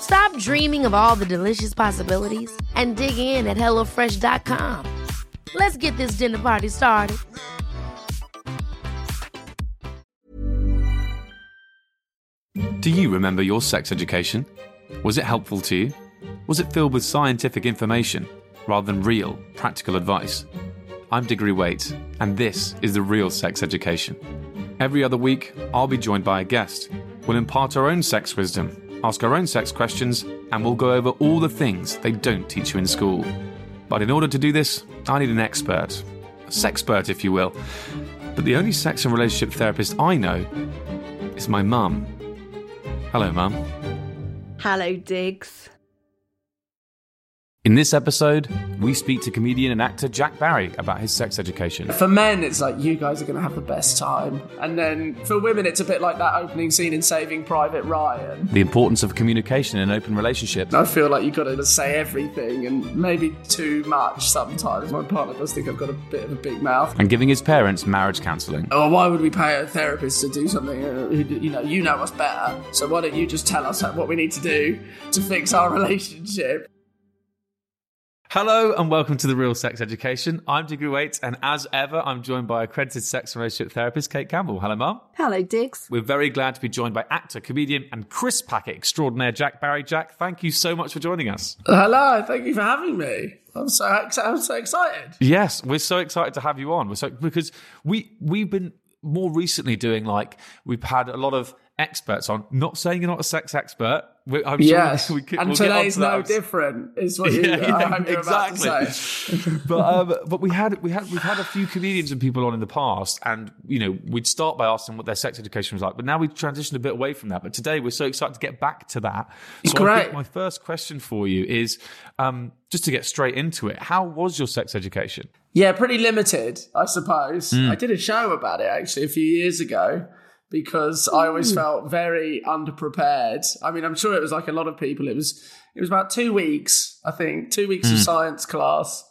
Stop dreaming of all the delicious possibilities and dig in at HelloFresh.com. Let's get this dinner party started. Do you remember your sex education? Was it helpful to you? Was it filled with scientific information rather than real, practical advice? I'm Diggory Waite, and this is the Real Sex Education. Every other week, I'll be joined by a guest. We'll impart our own sex wisdom, ask our own sex questions, and we'll go over all the things they don't teach you in school. But in order to do this, I need an expert. A sexpert, if you will. But the only sex and relationship therapist I know is my mum. Hello, Mum. Hello, Diggs. In this episode, we speak to comedian and actor Jack Barry about his sex education. For men, it's like you guys are going to have the best time, and then for women, it's a bit like that opening scene in Saving Private Ryan. The importance of communication in an open relationship. I feel like you've got to say everything, and maybe too much sometimes. My partner does think I've got a bit of a big mouth. And giving his parents marriage counselling. Oh, why would we pay a therapist to do something? uh, You know, you know us better. So why don't you just tell us what we need to do to fix our relationship? Hello and welcome to the Real Sex Education. I'm Diggory Waite, and as ever, I'm joined by accredited sex and relationship therapist Cate Campbell. Hello, Mum. Hello, Diggs. We're very glad to be joined by actor, comedian, and Chris Packet extraordinaire Jack Barry. Jack, thank you so much for joining us. Hello, thank you for having me. I'm so ex- I'm so excited. Yes, we're so excited to have you on. We're so because we we've been more recently doing like we've had a lot of experts on. Not saying you're not a sex expert. We, I'm sure Yes, we could, and we'll today's no different. Is what you, yeah, you're about to exactly. but um, but we had we had we've had a few comedians and people on in the past, and you know we'd start by asking what their sex education was like, but now we've transitioned a bit away from that. But today we're so excited to get back to that. So Great. my first question for you is um, just to get straight into it. How was your sex education? Yeah, pretty limited, I suppose. Hmm. I did a show about it actually a few years ago because I always felt very underprepared. I mean, I'm sure it was like a lot of people. It was it was about two weeks, I think, two weeks Hmm. of science class,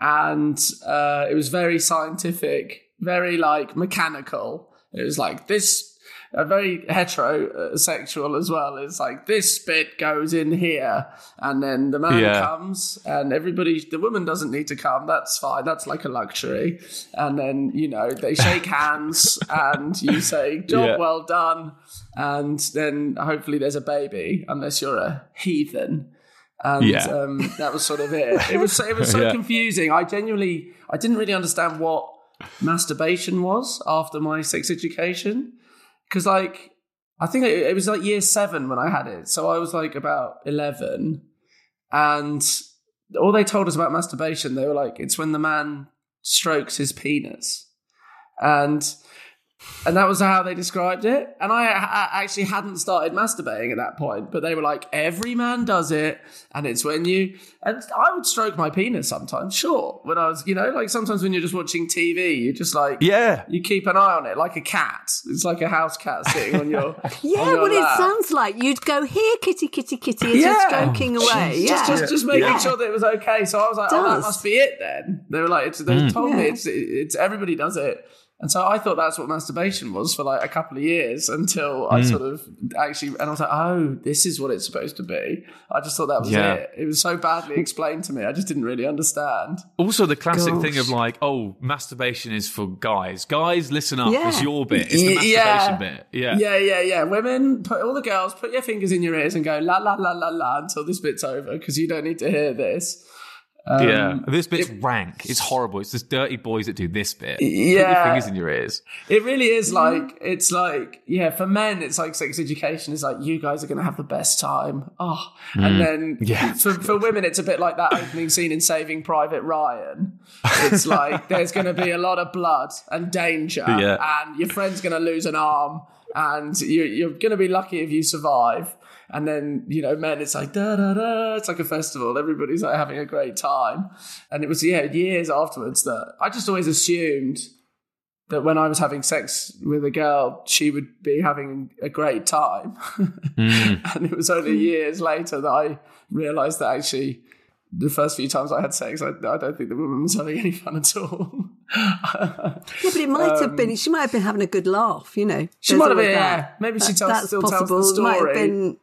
and uh, it was very scientific, very like mechanical. It was like this. Uh, very heterosexual as well. It's like this bit goes in here, and then the man Yeah. comes, and everybody, the woman doesn't need to come. That's fine. That's like a luxury. And then you know they shake hands, and you say "job Yeah. well done," and then hopefully there's a baby, unless you're a heathen. And Yeah. um, that was sort of it. It was it was so Yeah. confusing. I genuinely I didn't really understand what masturbation was after my sex education because like I think it, it was like year seven when I had it, so I was like about eleven, and all they told us about masturbation, they were like, it's when the man strokes his penis, and and that was how they described it. And I, I actually hadn't started masturbating at that point, but they were like, every man does it, and it's when you. And I would stroke my penis sometimes, sure. When I was, you know, like sometimes when you're just watching TV, you just like, Yeah. you keep an eye on it like a cat. It's like a house cat sitting on your. Yeah, on your well, it sounds like you'd go here, kitty, kitty, kitty, as you're stroking away. Just, Yeah. just, just making Yeah. sure that it was okay. So I was like, oh, that must be it then. They were like, it's, they hmm. told me it's, it's everybody does it. And so I thought that's what masturbation was for like a couple of years until I mm. sort of actually, and I was like, oh, this is what it's supposed to be. I just thought that was Yeah. it. It was so badly explained to me. I just didn't really understand. Also, the classic Gosh. thing of like, oh, masturbation is for guys. Guys, listen up. Yeah. It's your bit. It's the masturbation yeah. bit. Yeah. Yeah, yeah, yeah. Women, put all the girls, put your fingers in your ears and go la la la la la until this bit's over because you don't need to hear this. Um, yeah. This bit's rank. It's horrible. It's just dirty boys that do this bit. Put your Yeah. fingers in your ears. It really is like it's like yeah for men it's like sex education is like you guys are gonna have the best time oh and then Yeah. for, for women it's a bit like that opening scene in Saving Private Ryan it's like there's gonna be a lot of blood and danger Yeah. and your friend's gonna lose an arm and you, you're gonna be lucky if you survive And then, you know, men, it's like da da da. It's like a festival. Everybody's like having a great time. And it was, yeah, years afterwards that I just always assumed that when I was having sex with a girl, she would be having a great time. Hmm. and it was only years later that I realized that actually the first few times I had sex, I, I don't think the woman was having any fun at all. Yeah, but it might have been. She might have been having a good laugh. You know, Um, She might have been, yeah. Maybe she That- tells- that's still tells the possible. It Might have been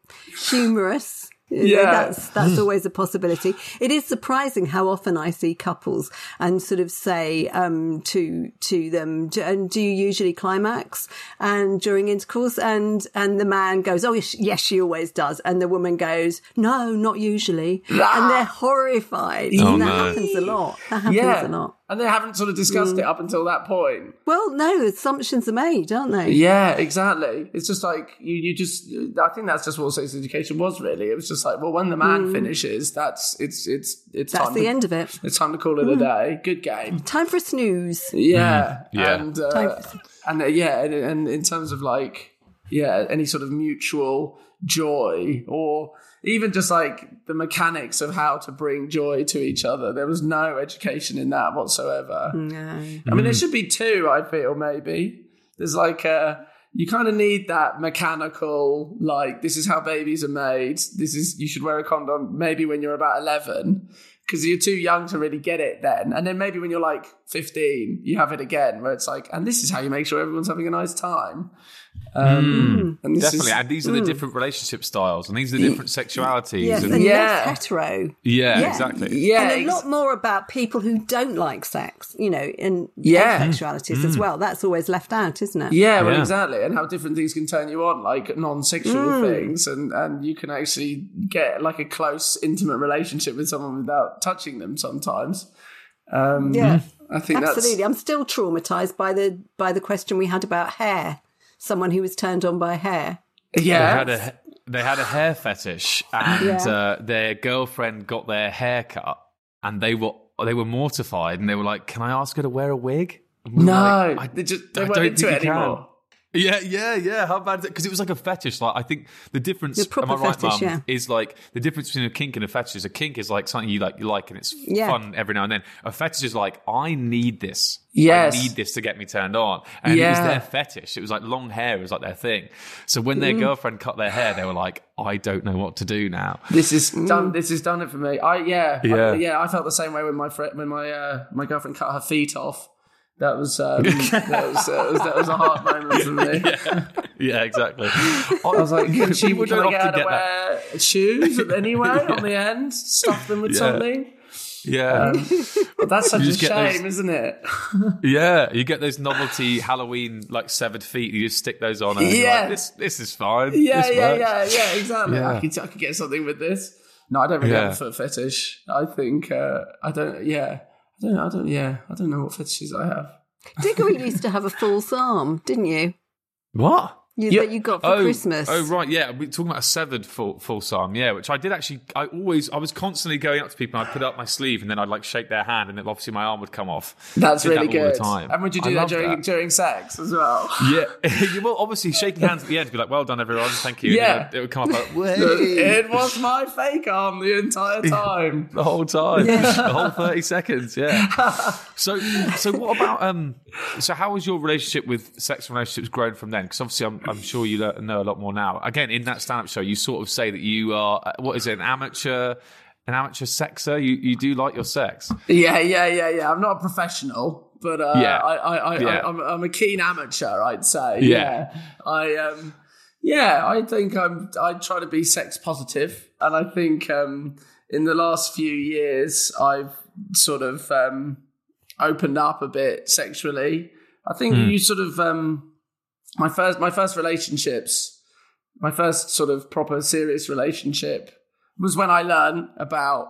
humorous. Know, Yeah. that's that's always a possibility. It is surprising how often I see couples and sort of say um, to to them, "Do- and do you usually climax and during intercourse? And and the man goes, oh yes, yes, she always does, and the woman goes, no, not usually, and ah. they're horrified. Oh, and that no. happens a lot. That happens yeah. a lot. And they haven't sort of discussed Mm. it up until that point. Well, no, assumptions are made, aren't they? Yeah, exactly. It's just like you, you just. I think that's just what sex education was really. It was just like, well, when the man finishes, that's it's it's it's Mm. That's time the to, end of it. It's time to call it a day. Good game. Time for a snooze. Yeah, Yeah. and Time uh, and uh, yeah, and, and in terms of like yeah, any sort of mutual joy or even just like the mechanics of how to bring joy to each other. There was no education in that whatsoever. No. I mean, there mm. should be two. I feel maybe there's like a you kind of need that mechanical like this is how babies are made. This is you should wear a condom maybe when you're about eleven because you're too young to really get it then. And then maybe when you're like fifteen, you have it again where it's like, and this is how you make sure everyone's having a nice time. Um, mm. and this Definitely. is- and these are the mm. different relationship styles and these are the different sexualities. Yes, and, and Yeah. less hetero. yeah, Yeah. exactly. yeah, and a lot more about people who don't like sex, you know, and Yeah. Mm-hmm. sexualities as mm. well. That's always left out, isn't it? Yeah, well, Yeah. exactly, and how different things can turn you on, like non-sexual things, and and you can actually get like a close, intimate relationship with someone without touching them. Sometimes, um, Yeah. I think Absolutely. I'm still traumatized by the by the question we had about hair. Someone who was turned on by hair. that's They yeah, had a they had a hair fetish, and Yeah. uh, their girlfriend got their hair cut, and they were they were mortified, and they were like, "Can I ask her to wear a wig?" We no, like, I- they just they I weren't don't into think it can. anymore. Yeah, yeah, yeah. How bad is it? Because it was like a fetish. Like I think the difference. The proper am I right, fetish, Mum, yeah. Is like the difference between a kink and a fetish. Is a kink is like something you like, you like, and it's Yeah. fun every now and then. A fetish is like I need this. Yes. I need this to get me turned on. And it was their fetish. It was like long hair was like their thing. So when Mm. their girlfriend cut their hair, they were like, I don't know what to do now. This is done. This has done it for me. I yeah, Yeah. I, yeah. I felt the same way when my friend, when my uh, my girlfriend cut her feet off. That was um, that was, uh, was that was a hard moment for me. Yeah, exactly. I was like, can she People can I get her often to get that. wear shoes anyway on the end? Stuff them with Yeah. something. Yeah. But that's such a shame, those- isn't it? Yeah, you get those novelty Halloween like severed feet. You just stick those on, and Yeah. like, this this is fine. Yeah, This yeah, works." yeah, yeah, exactly. Yeah. I, could, I could get something with this. No, I don't really Yeah. have a foot fetish. I think uh, I don't. Yeah, I don't. I don't. Yeah, I don't know what fetishes I have. Diggory used to have a false arm, didn't you? What? You, Yeah. That you got for oh, Christmas. Oh right, yeah. We're talking about a severed full full arm, yeah. Which I did actually. I always, I was constantly going up to people. and I'd put up my sleeve, and then I'd like shake their hand, and then obviously my arm would come off. That's Did really that good. all the time. And would you I do that during that. during sex as well? Yeah, well, obviously shaking hands at the end to be like, "Well done, everyone, thank you." And Yeah. then it would come up like, "Way." it was my fake arm the entire time. the whole time, the whole thirty seconds. Yeah. So, so what about um? So, how has your relationship with sex and relationships grown from then? Because obviously, I'm, I'm sure you know a lot more now. Again, in that stand-up show, you sort of say that you are uh, what is it, an amateur, an amateur sexer. You you do like your sex. Yeah, yeah, yeah, yeah. I'm not a professional, but uh, Yeah. I, I, I, Yeah. I, I'm, I'm a keen amateur. I'd say. Yeah. Yeah, I um, yeah, I think I'm. I try to be sex positive, and I think um, in the last few years, I've sort of um, opened up a bit sexually. I think you sort of um, my first my first relationships, my first sort of proper serious relationship was when I learned about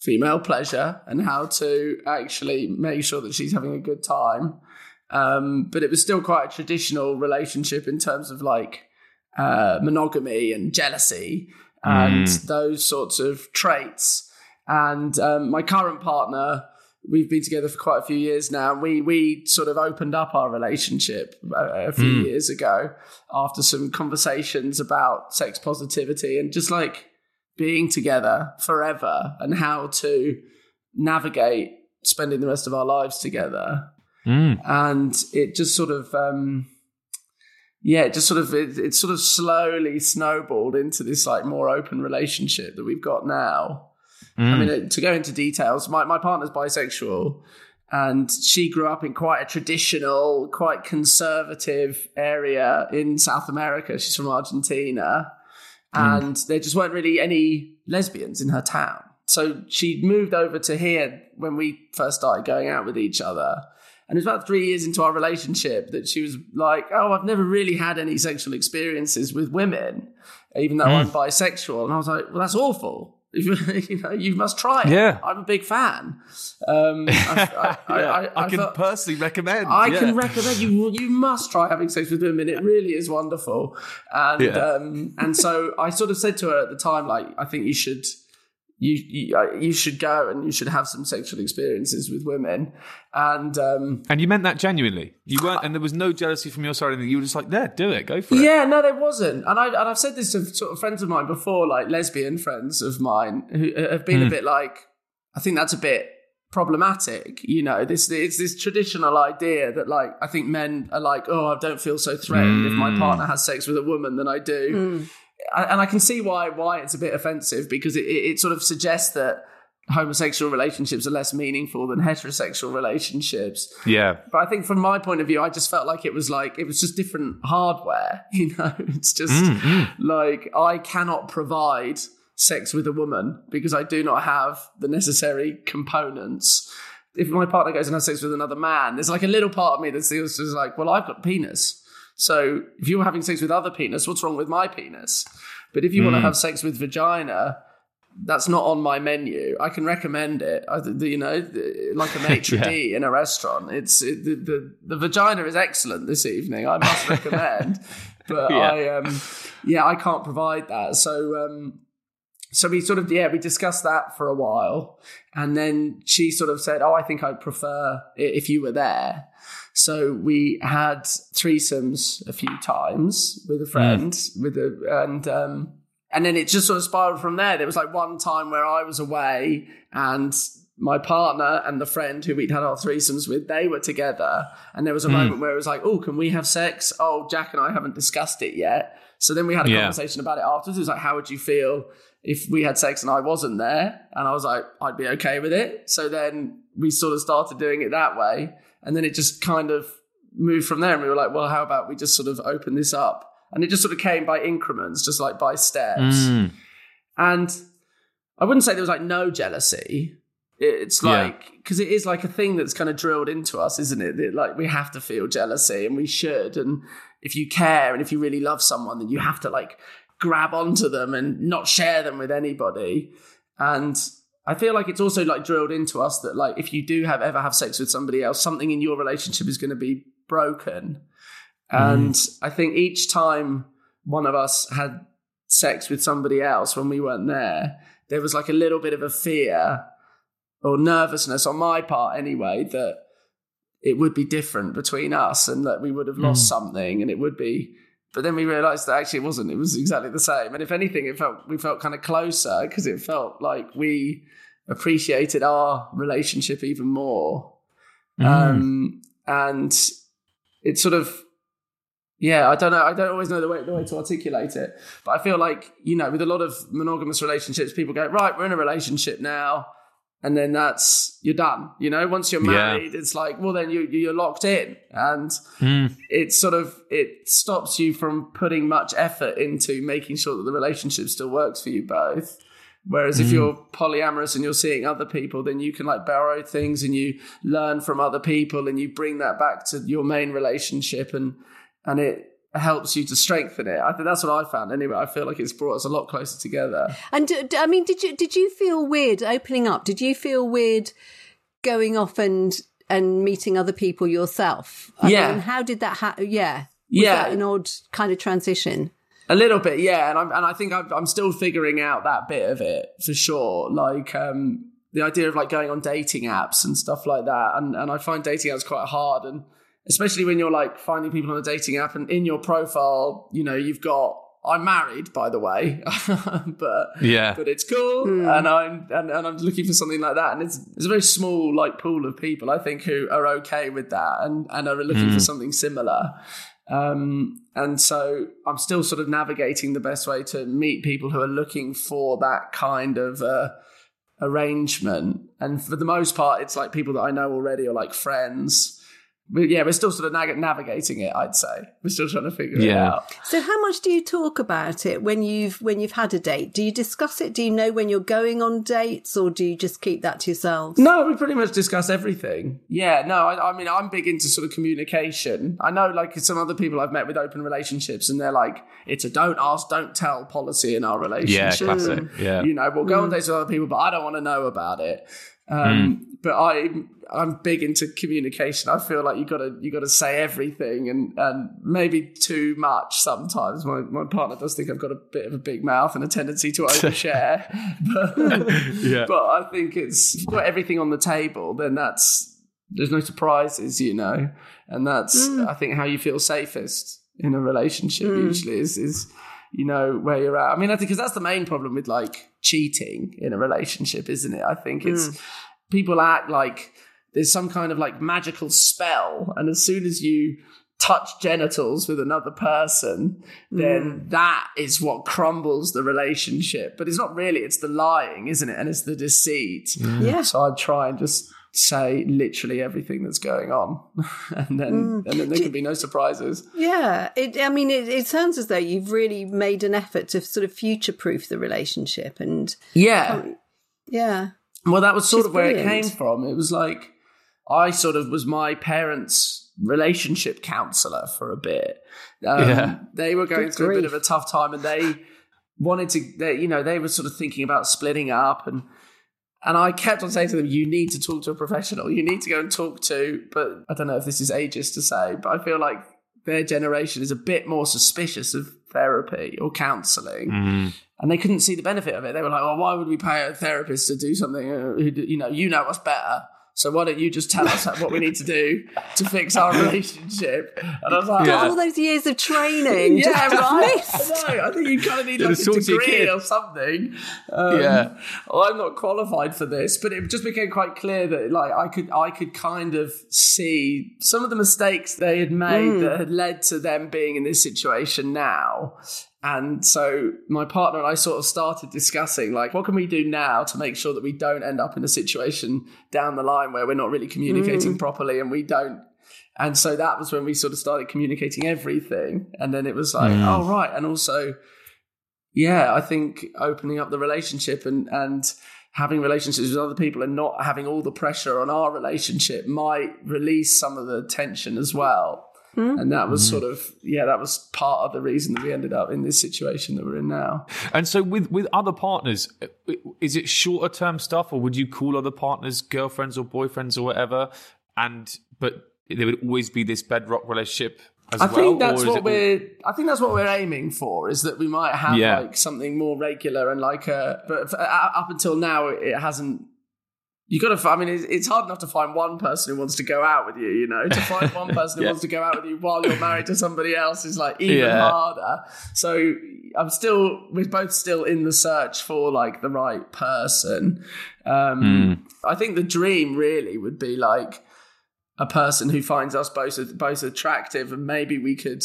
female pleasure and how to actually make sure that she's having a good time. Um, but it was still quite a traditional relationship in terms of like uh, monogamy and jealousy and those sorts of traits. And um, my current partner we've been together for quite a few years now. We we sort of opened up our relationship a, a few mm. years ago after some conversations about sex positivity and just like being together forever and how to navigate spending the rest of our lives together. Mm. And it just sort of um, yeah, it just sort of it, it sort of slowly snowballed into this like more open relationship that we've got now. Mm. I mean, to go into details, my, my partner's bisexual and she grew up in quite a traditional, quite conservative area in South America. She's from Argentina. Mm. And there just weren't really any lesbians in her town. So she moved over to here when we first started going out with each other. And it was about three years into our relationship that she was like, Oh, I've never really had any sexual experiences with women, even though mm. I'm bisexual. And I was like, Well, that's awful. you know, you must try it. Yeah, I'm a big fan. Um, I, I, yeah. I, I, can felt, personally recommend. I yeah. can recommend you. You must try having sex with women. It really is wonderful. And yeah. um, and so I sort of said to her at the time, like, I think you should you you, uh, you should go and you should have some sexual experiences with women and um, and you meant that genuinely you weren't and there was no jealousy from your side Anything you were just like there do it go for it yeah no there wasn't and I and I've said this to sort of friends of mine before like lesbian friends of mine who have been mm. a hmm. bit like I think that's a bit problematic you know this it's this traditional idea that like I think men are like oh I don't feel so threatened mm. if my hmm. partner has sex with a woman than I do mm and I can see why why it's a bit offensive because it, it sort of suggests that homosexual relationships are less meaningful than heterosexual relationships. Yeah. But I think from my point of view, I just felt like it was like it was just different hardware. You know, it's just mm, mm. like I cannot provide sex with a woman because I do not have the necessary components. If my partner goes and has sex with another man, there's like a little part of me that feels just like, well, I've got penis. So if you're having sex with other penis, what's wrong with my penis? But if you mm. want to have sex with vagina, that's not on my menu. I can recommend it. I, you know, like a maitre yeah. d in a restaurant. It's it, the, the, the vagina is excellent this evening. I must recommend. but yeah. I um yeah I can't provide that. So um so we sort of yeah we discussed that for a while, and then she sort of said, "Oh, I think I'd prefer if you were there." So we had threesomes a few times with a friend, mm. with a and um, and then it just sort of spiraled from there. There was like one time where I was away and my partner and the friend who we'd had our threesomes with, they were together. And there was a mm. moment where it was like, oh, can we have sex? Oh, Jack and I haven't discussed it yet. So then we had a yeah. conversation about it afterwards. It was like, how would you feel if we had sex and I wasn't there? And I was like, I'd be okay with it. So then we sort of started doing it that way. And then it just kind of moved from there. And we were like, well, how about we just sort of open this up? And it just sort of came by increments, just like by steps. Mm. And I wouldn't say there was like no jealousy. It's like, because yeah. it is like a thing that's kind of drilled into us, isn't it? That like we have to feel jealousy and we should. And if you care and if you really love someone, then you have to like grab onto them and not share them with anybody. And I feel like it's also like drilled into us that like if you do have ever have sex with somebody else, something in your relationship is going to be broken. And mm. I think each time one of us had sex with somebody else when we weren't there, there was like a little bit of a fear or nervousness on my part anyway that it would be different between us and that we would have lost mm. something and it would be but then we realized that actually it wasn't. It was exactly the same. And if anything it felt we felt kind of closer because it felt like we appreciated our relationship even more. Mm. um, and it sort of yeah i don't know i don't always know the way, the way to articulate it but i feel like you know with a lot of monogamous relationships people go right we're in a relationship now and then that's you're done. You know, once you're married, yeah. it's like, well, then you you're locked in, and mm. it sort of it stops you from putting much effort into making sure that the relationship still works for you both. Whereas mm. if you're polyamorous and you're seeing other people, then you can like borrow things and you learn from other people and you bring that back to your main relationship and and it helps you to strengthen it. I think that's what I found. Anyway, I feel like it's brought us a lot closer together. And I mean, did you did you feel weird opening up? Did you feel weird going off and and meeting other people yourself? I yeah. Mean, how did that happen? Yeah. Was yeah. an odd kind of transition. A little bit, yeah, and I'm and I think I'm, I'm still figuring out that bit of it for sure. Like, um, the idea of like going on dating apps and stuff like that. And and I find dating apps quite hard and especially when you're like finding people on a dating app and in your profile, you know, you've got I'm married, by the way, but Yeah. but it's cool, and I'm and, and I'm looking for something like that, and it's it's a very small like pool of people I think who are okay with that and and are looking for something similar, um, and so I'm still sort of navigating the best way to meet people who are looking for that kind of uh, arrangement, and for the most part, it's like people that I know already or like friends. But yeah, we're still sort of nag- navigating it. I'd say we're still trying to figure it Yeah. out. So how much do you talk about it when you've when you've had a date? Do you discuss it? Do you know when you're going on dates or do you just keep that to yourselves? No, we pretty much discuss everything. Yeah, no, I, I mean, I'm big into sort of communication. I know, like, some other people I've met with open relationships, and they're like, it's a don't ask, don't tell policy in our relationship. Yeah, relationship. classic. Yeah. You know, we'll go on dates with other people, but I don't want to know about it. Um, But I, I'm big into communication. I feel like you gotta, you gotta say everything, and and maybe too much sometimes. My my partner does think I've got a bit of a big mouth and a tendency to overshare, but Yeah. but I think it's if you've got everything on the table, then that's there's no surprises, you know, and that's hmm. I think how you feel safest in a relationship hmm. usually is is you know where you're at. I mean, I think because that's the main problem with like cheating in a relationship, isn't it? I think it's hmm. People act like there's some kind of like magical spell, and as soon as you touch genitals with another person, mm. then that is what crumbles the relationship. But it's not really, it's the lying, isn't it? And it's the deceit. Yeah. So I try and just say literally everything that's going on. and then mm. and then there can be no surprises. Yeah, it, I mean, it, it sounds as though you've really made an effort to sort of future-proof the relationship, and Yeah. yeah, Well, that was sort She's of where it came from. It was like I sort of was my parents' relationship counselor for a bit. Um, Yeah. They were going Good through a bit of a tough time, and they wanted to. They, you know, they were sort of thinking about splitting up, and and I kept on saying to them, "You need to talk to a professional. You need to go and talk to." But I don't know if this is ageist to say, but I feel like their generation is a bit more suspicious of therapy or counselling Mm. And they couldn't see the benefit of it. They were like, "Well, why would we pay a therapist to do something? Uh, who, do- you know, you know us better. So why don't you just tell us what we need to do to fix our relationship?" And I was like, Yeah. all those years of training, yeah, just right. dismissed. I know. I think you kind of need like a degree or something. Um, Yeah. well, I'm not qualified for this, but it just became quite clear that like I could I could kind of see some of the mistakes they had made that had led to them being in this situation now. And so my partner and I sort of started discussing like what can we do now to make sure that we don't end up in a situation down the line where we're not really communicating mm. properly and we don't and so that was when we sort of started communicating everything. And then it was like, mm. oh, right. And also, yeah, I think opening up the relationship and, and having relationships with other people and not having all the pressure on our relationship might release some of the tension as well. And that was sort of, yeah, that was part of the reason that we ended up in this situation that we're in now. And so, with with other partners, is it shorter term stuff, or would you call other partners girlfriends or boyfriends or whatever? And but there would always be this bedrock relationship as I well. think that's what it- we're. I think that's what we're aiming for. Is that we might have Yeah. like something more regular and like a. But f- uh, up until now, it hasn't. You got to. I mean, it's, it's hard enough to find one person who wants to go out with you. You know, to find one person who wants to go out with you while you're married to somebody else is like even Yeah. harder. So I'm still. We're both still in the search for like the right person. Um, I think the dream really would be like a person who finds us both both attractive and maybe we could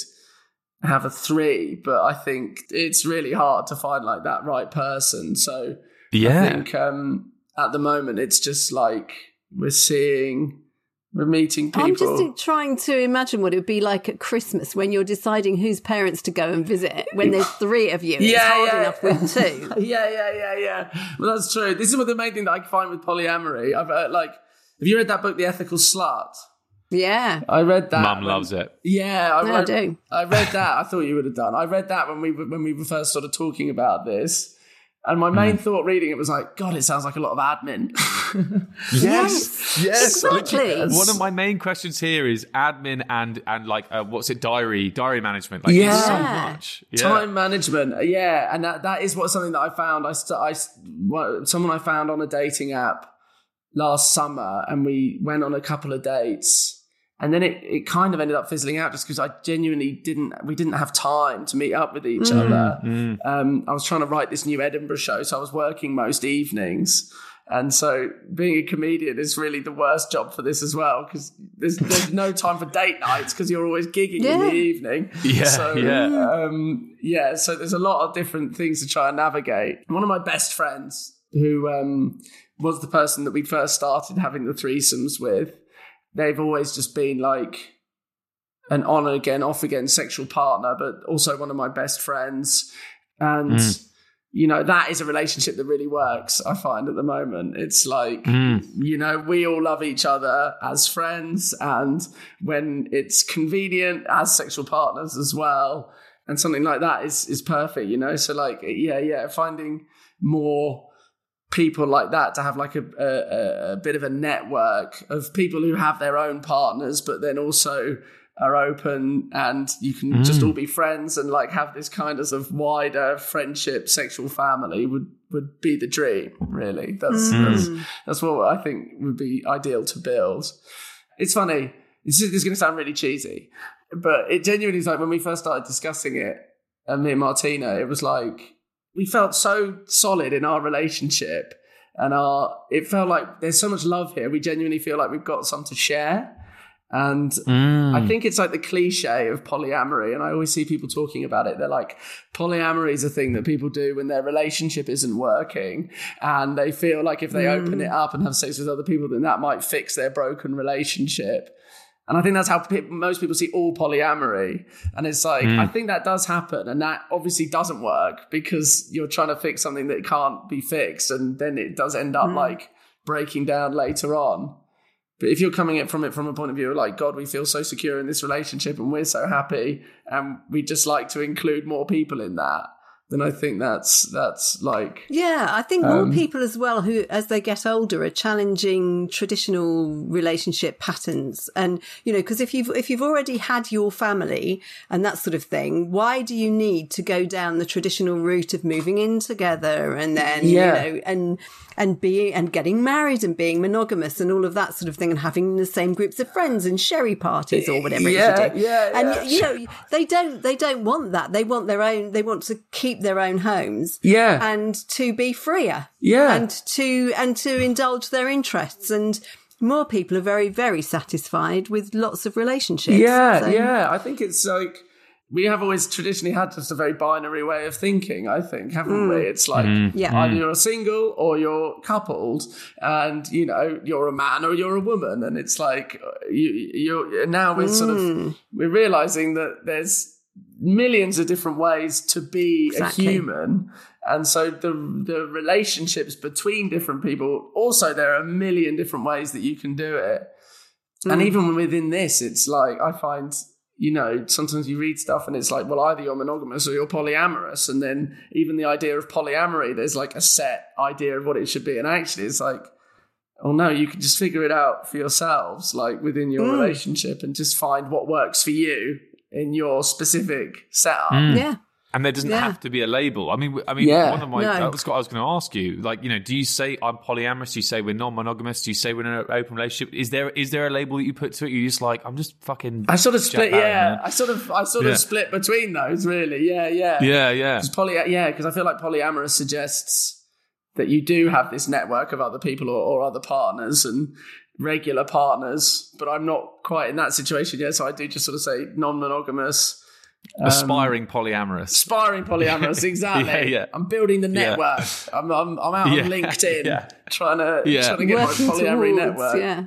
have a three but i think it's really hard to find like that right person so Yeah. i think um at the moment it's just like we're seeing we're meeting people I'm just trying to imagine what it would be like at Christmas when you're deciding whose parents to go and visit. When there's three of you, it's Yeah, hard yeah. enough with two. yeah, yeah, yeah, yeah. Well, that's true. This is what the main thing that I find with polyamory. I've uh, like, have you read that book, The Ethical Slut? Yeah, I read that. Mum loves it. Yeah, I, Yeah, I read, do. I read that. I thought you would have done. I read that when we when we were first sort of talking about this, and my main thought reading it was like, God, it sounds like a lot of admin. Yes, yes, exactly. One of my main questions here is admin and and like uh, what's it, diary, diary management. Like, Yeah. so much. Yeah. Time management, yeah, and that that is what something that I found. I, st- I someone I found on a dating app last summer and we went on a couple of dates. And then it, it kind of ended up fizzling out just because I genuinely didn't, we didn't have time to meet up with each other. Um, I was trying to write this new Edinburgh show, so I was working most evenings. And so being a comedian is really the worst job for this as well because there's, there's no time for date nights because you're always gigging in the evening. Yeah, So, yeah. Um, yeah, so there's a lot of different things to try and navigate. One of my best friends, who um, was the person that we first started having the threesomes with, they've always just been like an on again, off again sexual partner, but also one of my best friends. And, Mm. you know, that is a relationship that really works, I find at the moment. It's like, Mm. you know, we all love each other as friends, and when it's convenient, as sexual partners as well. And something like that is is perfect, you know. So like, yeah, yeah, finding more people like that to have like a, a, a bit of a network of people who have their own partners, but then also are open and you can just mm. all be friends and like have this kind of, sort of wider friendship, sexual family would would be the dream. Really, that's mm. that's, that's what I think would be ideal to build. It's funny. This is, this is going to sound really cheesy, but it genuinely is like when we first started discussing it, and me and Martina, it was like we felt so solid in our relationship and our it felt like there's so much love here we genuinely feel like we've got some to share and Mm. I think it's like the cliche of polyamory, and I always see people talking about it. They're like, polyamory is a thing that people do when their relationship isn't working, and they feel like if they open it up and have sex with other people, then that might fix their broken relationship. And I think that's how pe- most people see all polyamory. And it's like, hmm. I think that does happen. And that obviously doesn't work because you're trying to fix something that can't be fixed. And then it does end up hmm. like breaking down later on. But if you're coming at from it from a point of view of like, God, we feel so secure in this relationship and we're so happy and we just like to include more people in that, then I think that's that's like Yeah, I think more um, people as well who, as they get older, are challenging traditional relationship patterns. And you know, because if you've if you've already had your family and that sort of thing, why do you need to go down the traditional route of moving in together and then Yeah. you know and and being and getting married and being monogamous and all of that sort of thing and having the same groups of friends and sherry parties or whatever Yeah, it is you do. yeah, and yeah. you know they don't they don't want that. They want their own. They want to keep their own homes Yeah. and to be freer Yeah. and to and to indulge their interests and more people are very very satisfied with lots of relationships Yeah, So- yeah. I think it's like we have always traditionally had just a very binary way of thinking, I think, haven't we? Mm. It's like mm-hmm. Yeah. either mm. you're single or you're coupled, and you know, you're a man or you're a woman. And it's like uh, you're now we're sort of mm. we're realizing that there's millions of different ways to be Exactly. a human. And so the the relationships between different people, also there are a million different ways that you can do it. And mm. even within this, it's like I find, you know, sometimes you read stuff and it's like, well, either you're monogamous or you're polyamorous. And then even the idea of polyamory, there's like a set idea of what it should be. And actually, it's like, oh no, you can just figure it out for yourselves, like within your mm. relationship, and just find what works for you in your specific setup. Mm. yeah And there doesn't Yeah. have to be a label. I mean, I mean, Yeah. one of my No. that's what I was going to ask you. Like, you know, do you say I'm polyamorous? Do you say we're non-monogamous? Do you say we're in an open relationship? Is there is there a label that you put to it? You're just like, I'm just fucking. I sort of split, yeah. man. I sort of, I sort Yeah. of split between those, really. Yeah, yeah. Yeah, yeah. Because poly, yeah, because I feel like polyamorous suggests that you do have this network of other people or, or other partners and regular partners, but I'm not quite in that situation yet. So I do just sort of say non-monogamous, um, Aspiring polyamorous. aspiring polyamorous. Exactly. Yeah, yeah. I'm building the Yeah. network. I'm, I'm, I'm out Yeah, on LinkedIn yeah. trying to Yeah. trying to get working my polyamory towards network. yeah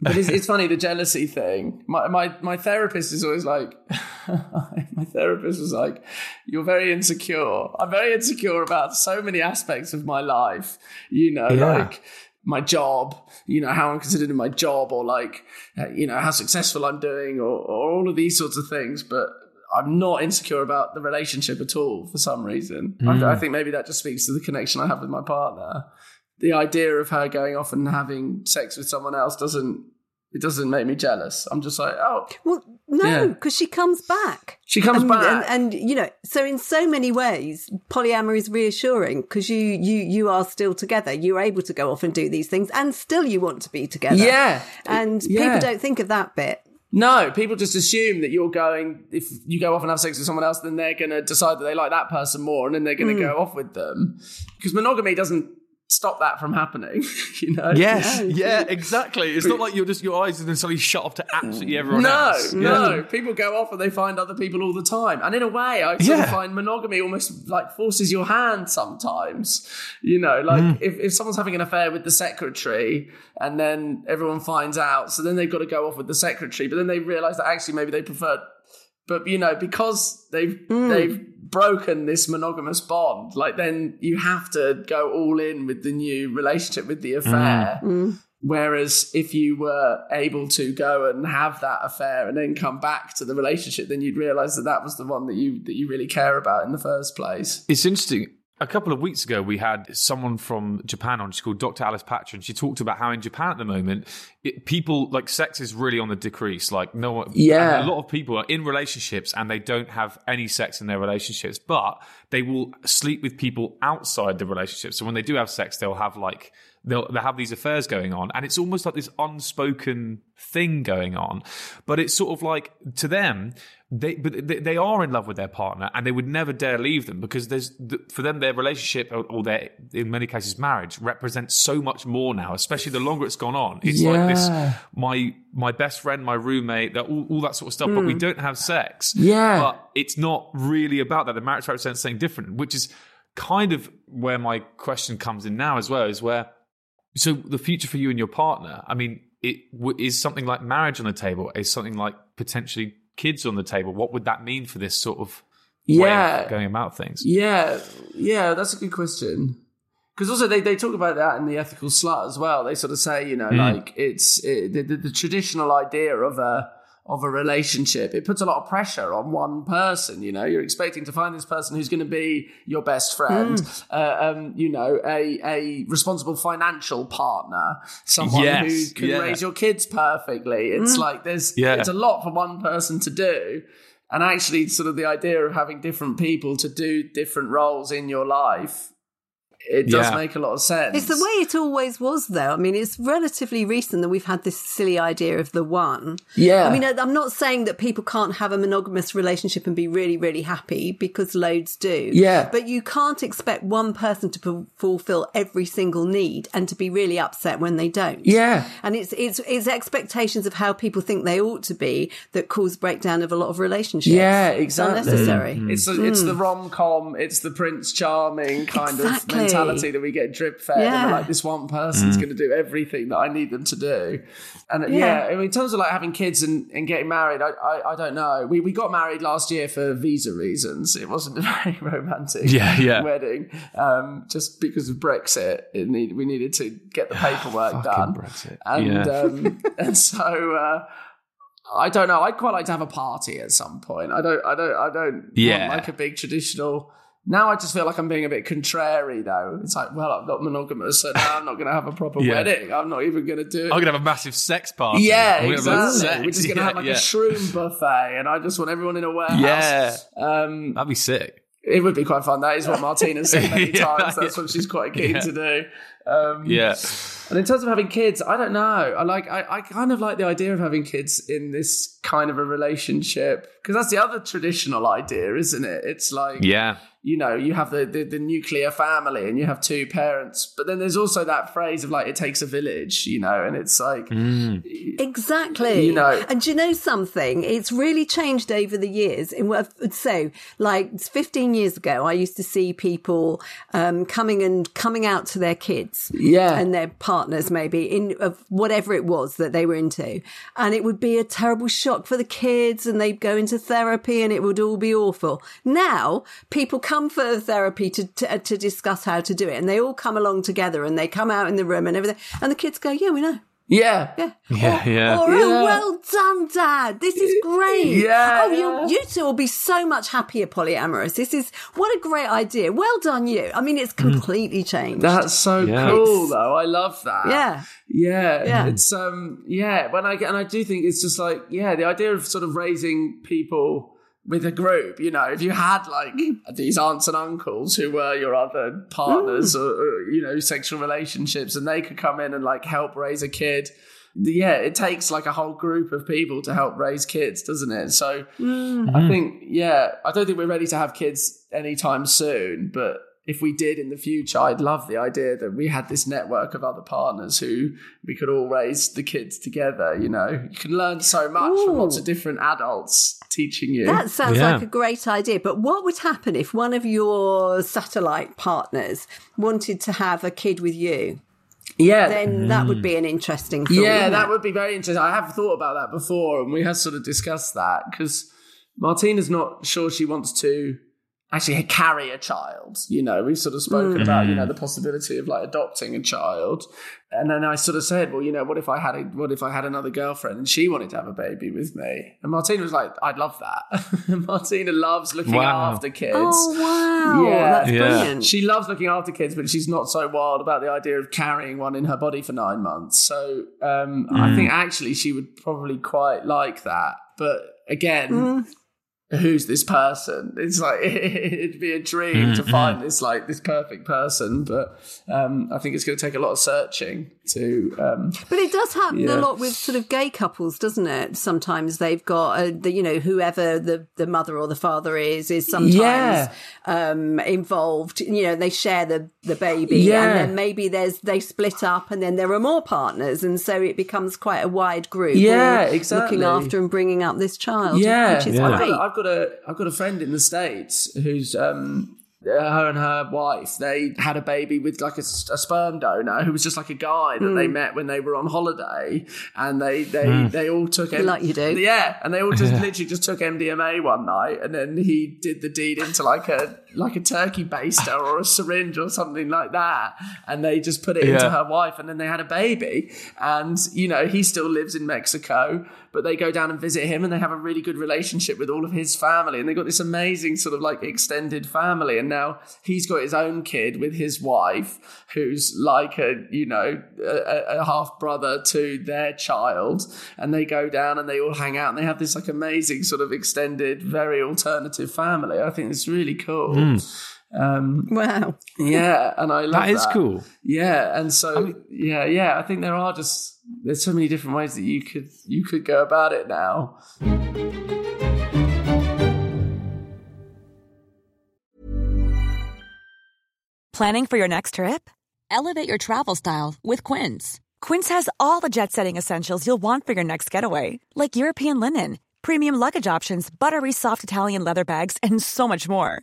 But it's, it's funny the jealousy thing. My my my therapist is always like, my therapist was like, "You're very insecure. I'm very insecure about so many aspects of my life. You know, Yeah. like." My job, you know, how I'm considered in my job, or like, uh, you know, how successful I'm doing, or, or all of these sorts of things. But I'm not insecure about the relationship at all for some reason. I, I think maybe that just speaks to the connection I have with my partner the idea of her going off and having sex with someone else doesn't it doesn't make me jealous. I'm just like, oh, Well, no, Yeah. because she comes back. she comes and, back. and, and you know, so in so many ways, polyamory is reassuring because you you you are still together. You're able to go off and do these things, and still you want to be together. Yeah. and Yeah. people don't think of that bit. No, people just assume that you're going, if you go off and have sex with someone else, then they're going to decide that they like that person more and then they're going to hmm. go off with them. Because monogamy doesn't stop that from happening, you know? Yes, yeah, exactly. It's not like you're just your eyes are then suddenly shut off to absolutely everyone No, else. no. People go off and they find other people all the time. And in a way, I sort Yeah. of find monogamy almost like forces your hand sometimes. You know, like Mm. if, if someone's having an affair with the secretary and then everyone finds out, so then they've got to go off with the secretary, but then they realize that actually maybe they prefer but you know because they've they've broken this monogamous bond like then you have to go all in with the new relationship with the mm. affair. Mm. Whereas if you were able to go and have that affair and then come back to the relationship then you'd realize that that was the one that you that you really care about in the first place. It's interesting. A couple of weeks ago, we had someone from Japan on. She's called Dr. Alice Patra, and she talked about how in Japan at the moment, it, people like sex is really on the decrease. Like no one, Yeah. a lot of people are in relationships and they don't have any sex in their relationships, but they will sleep with people outside the relationship. So when they do have sex, they'll have like they'll they'll have these affairs going on, and it's almost like this unspoken thing going on. But it's sort of like to them, they but they, they are in love with their partner, and they would never dare leave them because there's for them their relationship or, or their in many cases marriage represents so much more now, especially the longer it's gone on. It's like this my my best friend, my roommate, that all, all that sort of stuff. But we mm. don't have sex. Yeah. but it's not really about that. The marriage represents something different, which is kind of where my question comes in now as well. Is where so the future for you and your partner. I mean, it w- is something like marriage on the table. Is something like potentially kids on the table. What would that mean for this sort of way Yeah. of going about things? Yeah, yeah, that's a good question. Because also they, they talk about that in the ethical slut as well. They sort of say, you know, hmm. like it's it, the, the, the traditional idea of a of a relationship. It puts a lot of pressure on one person. You know, you're expecting to find this person who's going to be your best friend. Uh, um, you know, a a responsible financial partner, someone Yes, who can yeah. raise your kids perfectly. It's like there's Yeah. it's a lot for one person to do. And actually, sort of the idea of having different people to do different roles in your life, it does Yeah. make a lot of sense. It's the way it always was, though. I mean, it's relatively recent that we've had this silly idea of the one. Yeah. I mean, I'm not saying that people can't have a monogamous relationship and be really, really happy because loads do. Yeah. But you can't expect one person to fu- fulfill every single need and to be really upset when they don't. Yeah. And it's, it's, it's expectations of how people think they ought to be that cause breakdown of a lot of relationships. Yeah, It's exactly. unnecessary. It's the, it's the rom com, it's the Prince Charming kind Hmm. Exactly. of mentality that we get drip fed. And Yeah. we're like, this one person's going to do everything that I need them to do. And yeah, Yeah. I mean, in terms of like having kids and, and getting married, I, I, I don't know. We, we got married last year for visa reasons. It wasn't a very romantic Yeah, yeah. wedding. Um, just because of Brexit, it need, we needed to get the paperwork done. Brexit. And Yeah. um, and so uh, I don't know. I'd quite like to have a party at some point. I don't. I don't. I don't Yeah. want like a big traditional. Now I just feel like I'm being a bit contrary though. It's like, well, I'm not monogamous, so now I'm not going to have a proper Yeah. wedding. I'm not even going to do it. I'm gonna have a massive sex party. yeah, We're exactly. We're just going to Yeah, have like yeah. a shroom buffet, and I just want everyone in a warehouse. Yeah, Um, that'd be sick. it would be quite fun. That is what Martina said many times. That's what she's quite keen to do. Um, Yeah, and in terms of having kids, I don't know. I like I, I kind of like the idea of having kids in this kind of a relationship because that's the other traditional idea, isn't it? It's like yeah. you know, you have the, the the nuclear family and you have two parents, but then there's also that phrase of like it takes a village, you know, and it's like Exactly. You know. and do you know something? It's really changed over the years. In what so, like 15 years ago, I used to see people um, coming and coming out to their kids, Yeah. and their partners, maybe in of whatever it was that they were into, and it would be a terrible shock for the kids, and they'd go into therapy, and it would all be awful. Now, people come for therapy to to, uh, to discuss how to do it, and they all come along together, and they come out in the room and everything, and the kids go, "Yeah, we know." Yeah. Yeah. Yeah, or, yeah. Or, Yeah. oh, well done, Dad. This is great. Yeah, Oh, yeah. you, you two will be so much happier polyamorous. This is, what a great idea. Well done, you. I mean, it's completely changed. That's so Yeah. cool, though. I love that. yeah. Yeah, Yeah. It's um, yeah. When I get and I do think it's just like yeah, the idea of sort of raising people with a group. You know, if you had like mm. these aunts and uncles who were your other partners mm. or, or you know sexual relationships, and they could come in and like help raise a kid. Yeah, it takes like a whole group of people to help raise kids, doesn't it? So mm. I think, yeah, I don't think we're ready to have kids anytime soon, but if we did in the future, I'd love the idea that we had this network of other partners who we could all raise the kids together. You know, you can learn so much from lots of different adults teaching you. That sounds Yeah. like a great idea. But what would happen if one of your satellite partners wanted to have a kid with you? yeah, Then mm. that would be an interesting thought. yeah, that it? would be very interesting. I have thought about that before, and we have sort of discussed that because Martina's not sure she wants to actually carry a child. You know, we've sort of spoken mm. about you know mm. the possibility of like adopting a child, and then I sort of said, well, you know, what if I had a, what if I had another girlfriend and she wanted to have a baby with me? And Martina was like, I'd love that. Martina loves looking Wow. after kids. Oh, wow. Yeah. That's Yeah. brilliant. She loves looking after kids, but she's not so wild about the idea of carrying one in her body for nine months. So um, I mm. think actually she would probably quite like that. But again, who's this person? It's like it'd be a dream to find this like this perfect person, but um, I think it's going to take a lot of searching to. Um, But it does happen Yeah. a lot with sort of gay couples, doesn't it? Sometimes they've got, a, the, you know, whoever the, the mother or the father is, is sometimes Yeah. um, involved. You know, they share the, the baby, Yeah. and then maybe there's they split up, and then there are more partners, and so it becomes quite a wide group. Yeah, exactly. Looking after and bringing up this child, Yeah, which is Yeah. I've, great. got, I've got a I've got a friend in the states who's um her and her wife they had a baby with like a sperm donor who was just like a guy that Hmm. they met when they were on holiday and they they they all took M- Like you do. yeah and they all just literally just took MDMA one night and then he did the deed into like a like a turkey baster or a syringe or something like that and they just put it into her wife and then they had a baby. And you know he still lives in Mexico but they go down and visit him and they have a really good relationship with all of his family and they've got this amazing sort of like extended family. And now he's got his own kid with his wife who's like a you know a, a half brother to their child. And they go down and they all hang out and they have this like amazing sort of extended very alternative family. I think it's really cool um wow. yeah and i love That is cool. yeah, and so yeah, yeah, I think there are just there's so many different ways that you could you could go about it now. Planning for your next trip? Elevate your travel style with Quince. Quince has all the jet setting essentials you'll want for your next getaway, like European linen, premium luggage options, buttery soft Italian leather bags, and so much more.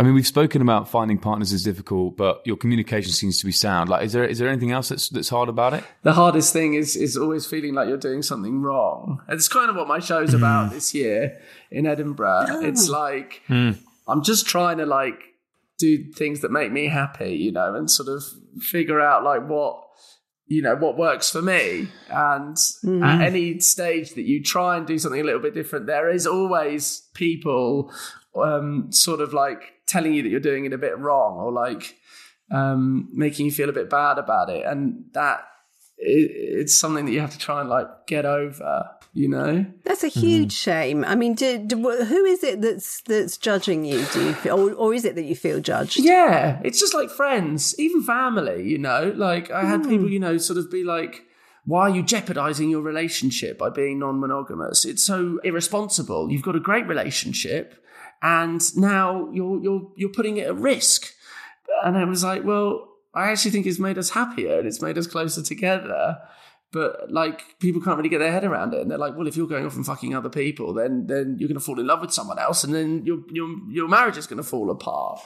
I mean, we've spoken about finding partners is difficult, but your communication seems to be sound. Like, is there is there anything else that's that's hard about it? The hardest thing is is always feeling like you're doing something wrong. And it's kind of what my show's about mm. this year in Edinburgh. It's like mm. I'm just trying to like do things that make me happy, you know, and sort of figure out like what you know what works for me and mm. at any stage that you try and do something a little bit different there is always people um sort of like telling you that you're doing it a bit wrong or like um making you feel a bit bad about it and that it, it's something that you have to try and like get over. You know, That's a huge shame. I mean, do, do, who is it that's that's judging you? Do you feel, or, or is it that you feel judged? Yeah, it's just like friends, even family, you know. Like I had people, you know, sort of be like, "Why are you jeopardizing your relationship by being non-monogamous? It's so irresponsible. You've got a great relationship, and now you're you're you're putting it at risk." And I was like, "Well, I actually think it's made us happier and it's made us closer together." But like people can't really get their head around it, and they're like, "Well, if you're going off and fucking other people, then then you're going to fall in love with someone else, and then your your your marriage is going to fall apart."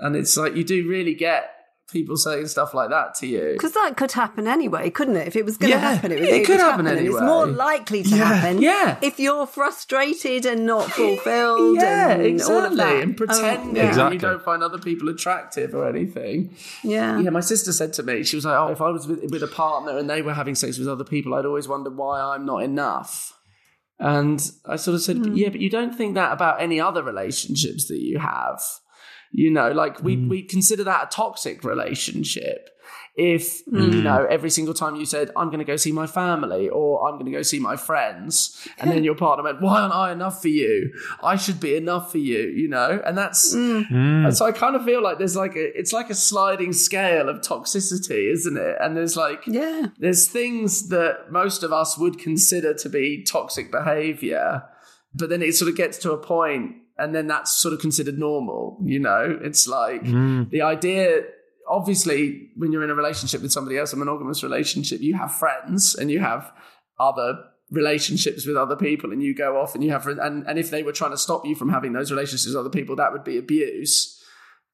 And it's like you do really get people saying stuff like that to you. Because that could happen anyway, couldn't it? If it was going to Yeah, happen, it, was, it it could would happen and It's more likely to Yeah, happen yeah. if you're frustrated and not fulfilled Yeah, and exactly. all of that. And pretending Oh, yeah. Exactly. you don't find other people attractive or anything. Yeah. Yeah, my sister said to me, she was like, "Oh, if I was with, with a partner and they were having sex with other people, I'd always wonder why I'm not enough." And I sort of said, Hmm. "Yeah, but you don't think that about any other relationships that you have. You know, like we mm. we consider that a toxic relationship." If you mm. know every single time you said I'm going to go see my family or I'm going to go see my friends, and then your partner went, "Why aren't I enough for you? I should be enough for you," you know, and that's mm. and so I kind of feel like there's like a it's like a sliding scale of toxicity, isn't it? And there's like Yeah. there's things that most of us would consider to be toxic behavior, but then it sort of gets to a point and then that's sort of considered normal, you know? It's like hmm. the idea obviously when you're in a relationship with somebody else, a monogamous relationship, you have friends and you have other relationships with other people and you go off and you have and, and if they were trying to stop you from having those relationships with other people, that would be abuse.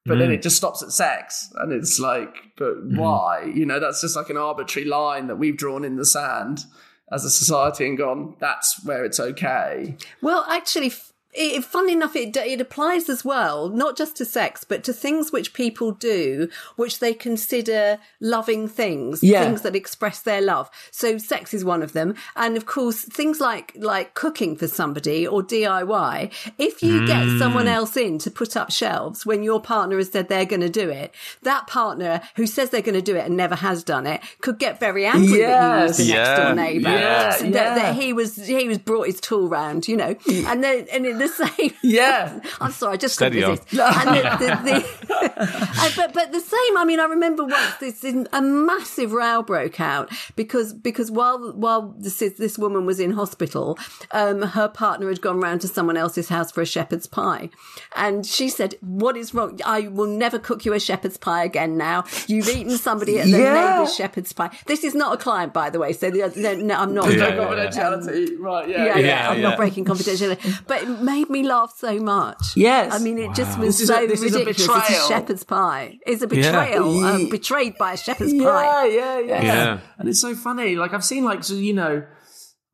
But then hmm. it just stops at sex and it's like but hmm. why? You know that's just like an arbitrary line that we've drawn in the sand as a society and gone that's where it's okay. Well, actually, f- it, funnily enough, it, it applies as well, not just to sex, but to things which people do, which they consider loving things, Yeah. things that express their love. So sex is one of them. And of course, things like, like cooking for somebody or DIY. If you get hmm. someone else in to put up shelves when your partner has said they're going to do it, that partner who says they're going to do it and never has done it could get very angry that you used the Yes. next door neighbour. Yeah, that, yeah. that he was he was brought his tool round, you know, and then and in the same. Yeah. I'm sorry, I just Steady couldn't on. resist. And the, the, the, uh, but but the same. I mean, I remember once this a massive row broke out because because while while this is, this woman was in hospital, um, her partner had gone round to someone else's house for a shepherd's pie, and she said, "What is wrong? I will never cook you a shepherd's pie again. Now you've eaten somebody at the Yeah. neighbour's shepherd's pie. This is not a client, by the way. So the, no, no, I'm not. Yeah, I'm yeah, yeah. confidentiality right yeah yeah, yeah, Yeah, I'm yeah. not breaking confidentiality. But it made me laugh so much. Yes. I mean, it just was This is a- so this is a ridiculous. It's a shepherd's pie. It's a betrayal. Yeah. Um, betrayed by a shepherd's yeah, pie. yeah yeah Yeah. and it's so funny like i've seen like so you know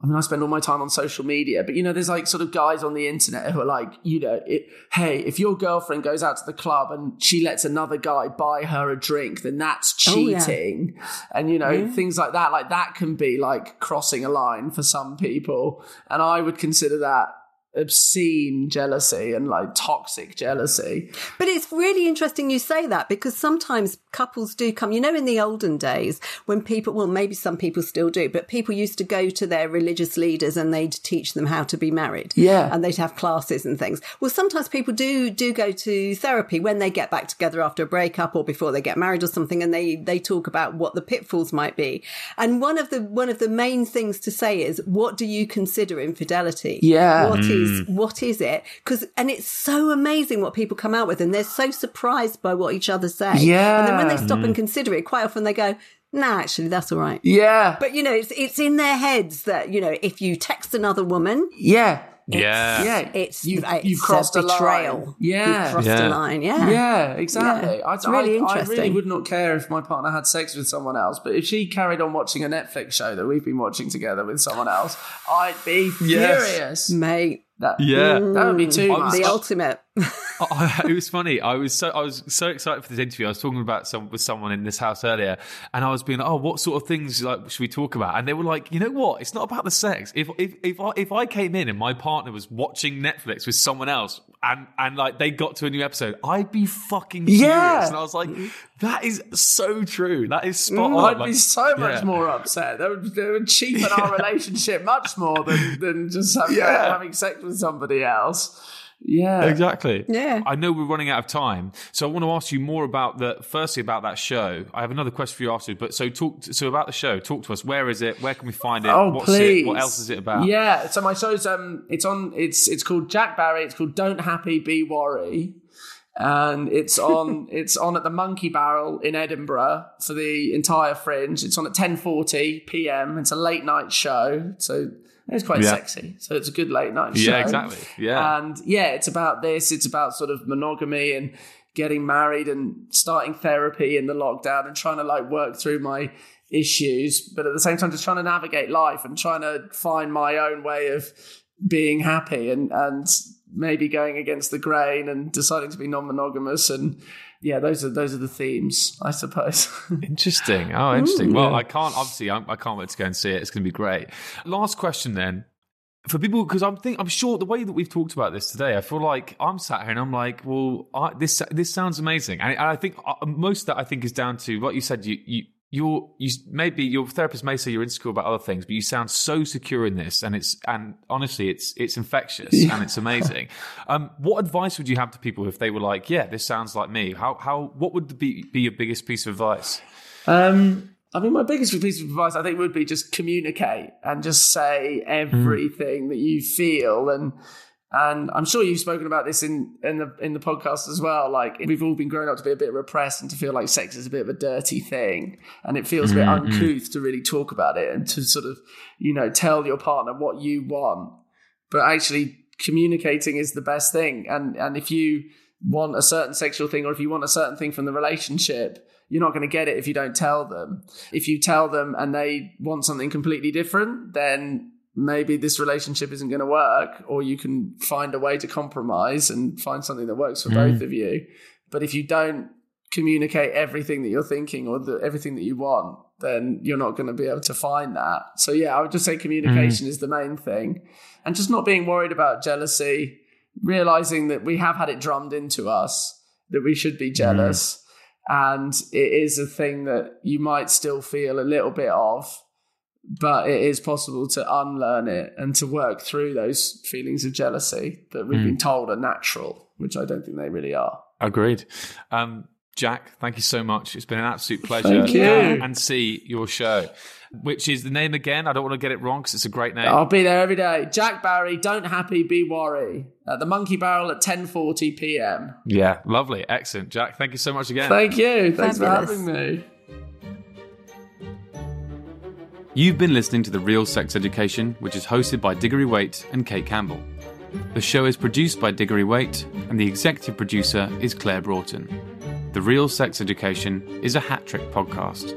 I mean, I spend all my time on social media, but you know, there's like sort of guys on the internet who are like, you know, it, hey, if your girlfriend goes out to the club and she lets another guy buy her a drink, then that's Oh, yeah. cheating. And you know, things like that, like that can be like crossing a line for some people. And I would consider that obscene jealousy and like toxic jealousy. But it's really interesting you say that because sometimes couples do come, you know, in the olden days when people, well, maybe some people still do, but people used to go to their religious leaders and they'd teach them how to be married. Yeah. And they'd have classes and things. Well, sometimes people do, do go to therapy when they get back together after a breakup or before they get married or something and they, they talk about what the pitfalls might be. And one of the, one of the main things to say is, what do you consider infidelity? Yeah. What mm. is Mm. what is it? Because and it's so amazing what people come out with, and they're so surprised by what each other say. Yeah. And then when they stop and mm. consider it, quite often they go, "Nah, actually, that's all right." Yeah. But you know, it's it's in their heads that you know, if you text another woman, yeah. Yeah. Yeah. it's You've- it's you've crossed a a line. Yeah. You've crossed Yeah. a line. Yeah. Yeah, exactly. Yeah, I, it's really I, I interesting. really would not care if my partner had sex with someone else, but if she carried on watching a Netflix show that we've been watching together with someone else, I'd be Yes. furious. Mate, That, Yeah. that would be too much. the ultimate. I, it was funny. I was so I was so excited for this interview. I was talking about some with someone in this house earlier, and I was being, oh, what sort of things like should we talk about? And they were like, you know what? It's not about the sex. If if if I, if I came in and my partner was watching Netflix with someone else, and and like they got to a new episode, I'd be fucking furious. Yeah. And I was like, that is so true. That is spot on. Mm, I'd Like, be so much yeah. more upset. That would, that would cheapen our relationship much more than, than just having, Yeah. having sex with somebody else. Yeah. Exactly. Yeah. I know we're running out of time, so I want to ask you more about the. Firstly, about that show. I have another question for you after. But so talk. So about the show. Talk to us. Where is it? Where can we find it? Oh, What's please. it? What else is it about? Yeah. So my show's um, it's on. It's it's called Jack Barry. It's called Don't Happy Be Worry, and it's on. it's on at the Monkey Barrel in Edinburgh for the entire Fringe. It's on at ten forty p.m. It's a late night show, so it's quite Yeah. sexy. So it's a good late night show. Yeah, exactly. Yeah. And yeah, it's about this. It's about sort of monogamy and getting married and starting therapy in the lockdown and trying to like work through my issues, but at the same time just trying to navigate life and trying to find my own way of being happy and and maybe going against the grain and deciding to be non-monogamous and yeah, those are those are the themes, I suppose. Interesting. Oh, interesting. well, I can't obviously. I'm, I can't wait to go and see it. It's going to be great. Last question then. For people, because I'm think I'm sure the way that we've talked about this today, I feel like I'm sat here and I'm like, well, I, this this sounds amazing, and I think uh, most of that I think is down to what you said. You you you're you maybe your therapist may say you're insecure about other things, but you sound so secure in this, and it's and honestly, it's it's infectious and it's amazing. um, what advice would you have to people if they were like, yeah, this sounds like me? How how what would be be your biggest piece of advice? Um, I mean, my biggest piece of advice, I think, would be just communicate and just say everything that you feel. And and I'm sure you've spoken about this in in the in the podcast as well. Like we've all been grown up to be a bit repressed and to feel like sex is a bit of a dirty thing, and it feels a bit mm-hmm. uncouth to really talk about it and to sort of you know tell your partner what you want. But actually, communicating is the best thing. And and if you want a certain sexual thing or if you want a certain thing from the relationship, you're not going to get it if you don't tell them. If you tell them and they want something completely different, then maybe this relationship isn't going to work, or you can find a way to compromise and find something that works for mm. both of you. But if you don't communicate everything that you're thinking or the, everything that you want, then you're not going to be able to find that. So, yeah, I would just say communication mm. is the main thing. And just not being worried about jealousy, realizing that we have had it drummed into us that we should be mm. jealous. And it is a thing that you might still feel a little bit of, but it is possible to unlearn it and to work through those feelings of jealousy that we've been told are natural, which I don't think they really are. Agreed. Um, Jack, thank you so much. It's been an absolute pleasure Thank you. and see your show, which is the name again. I don't want to get it wrong because it's a great name. I'll be there every day. Jack Barry, don't happy, be worry. At the Monkey Barrel at 10:40 p.m. Yeah, lovely, excellent, Jack. Thank you so much again. Thank you. Thanks Fabulous. for having me. You've been listening to The Real Sex Education, which is hosted by Diggory Waite and Cate Campbell. The show is produced by Diggory Waite, and the executive producer is Claire Broughton. The Real Sex Education is a hat trick podcast.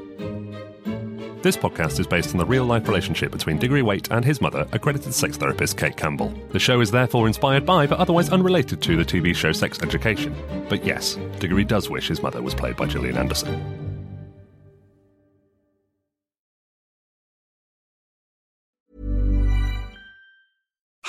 This podcast is based on the real life relationship between Diggory Waite and his mother, accredited sex therapist Cate Campbell. The show is therefore inspired by, but otherwise unrelated to, the TV show Sex Education. But yes, Diggory does wish his mother was played by Gillian Anderson.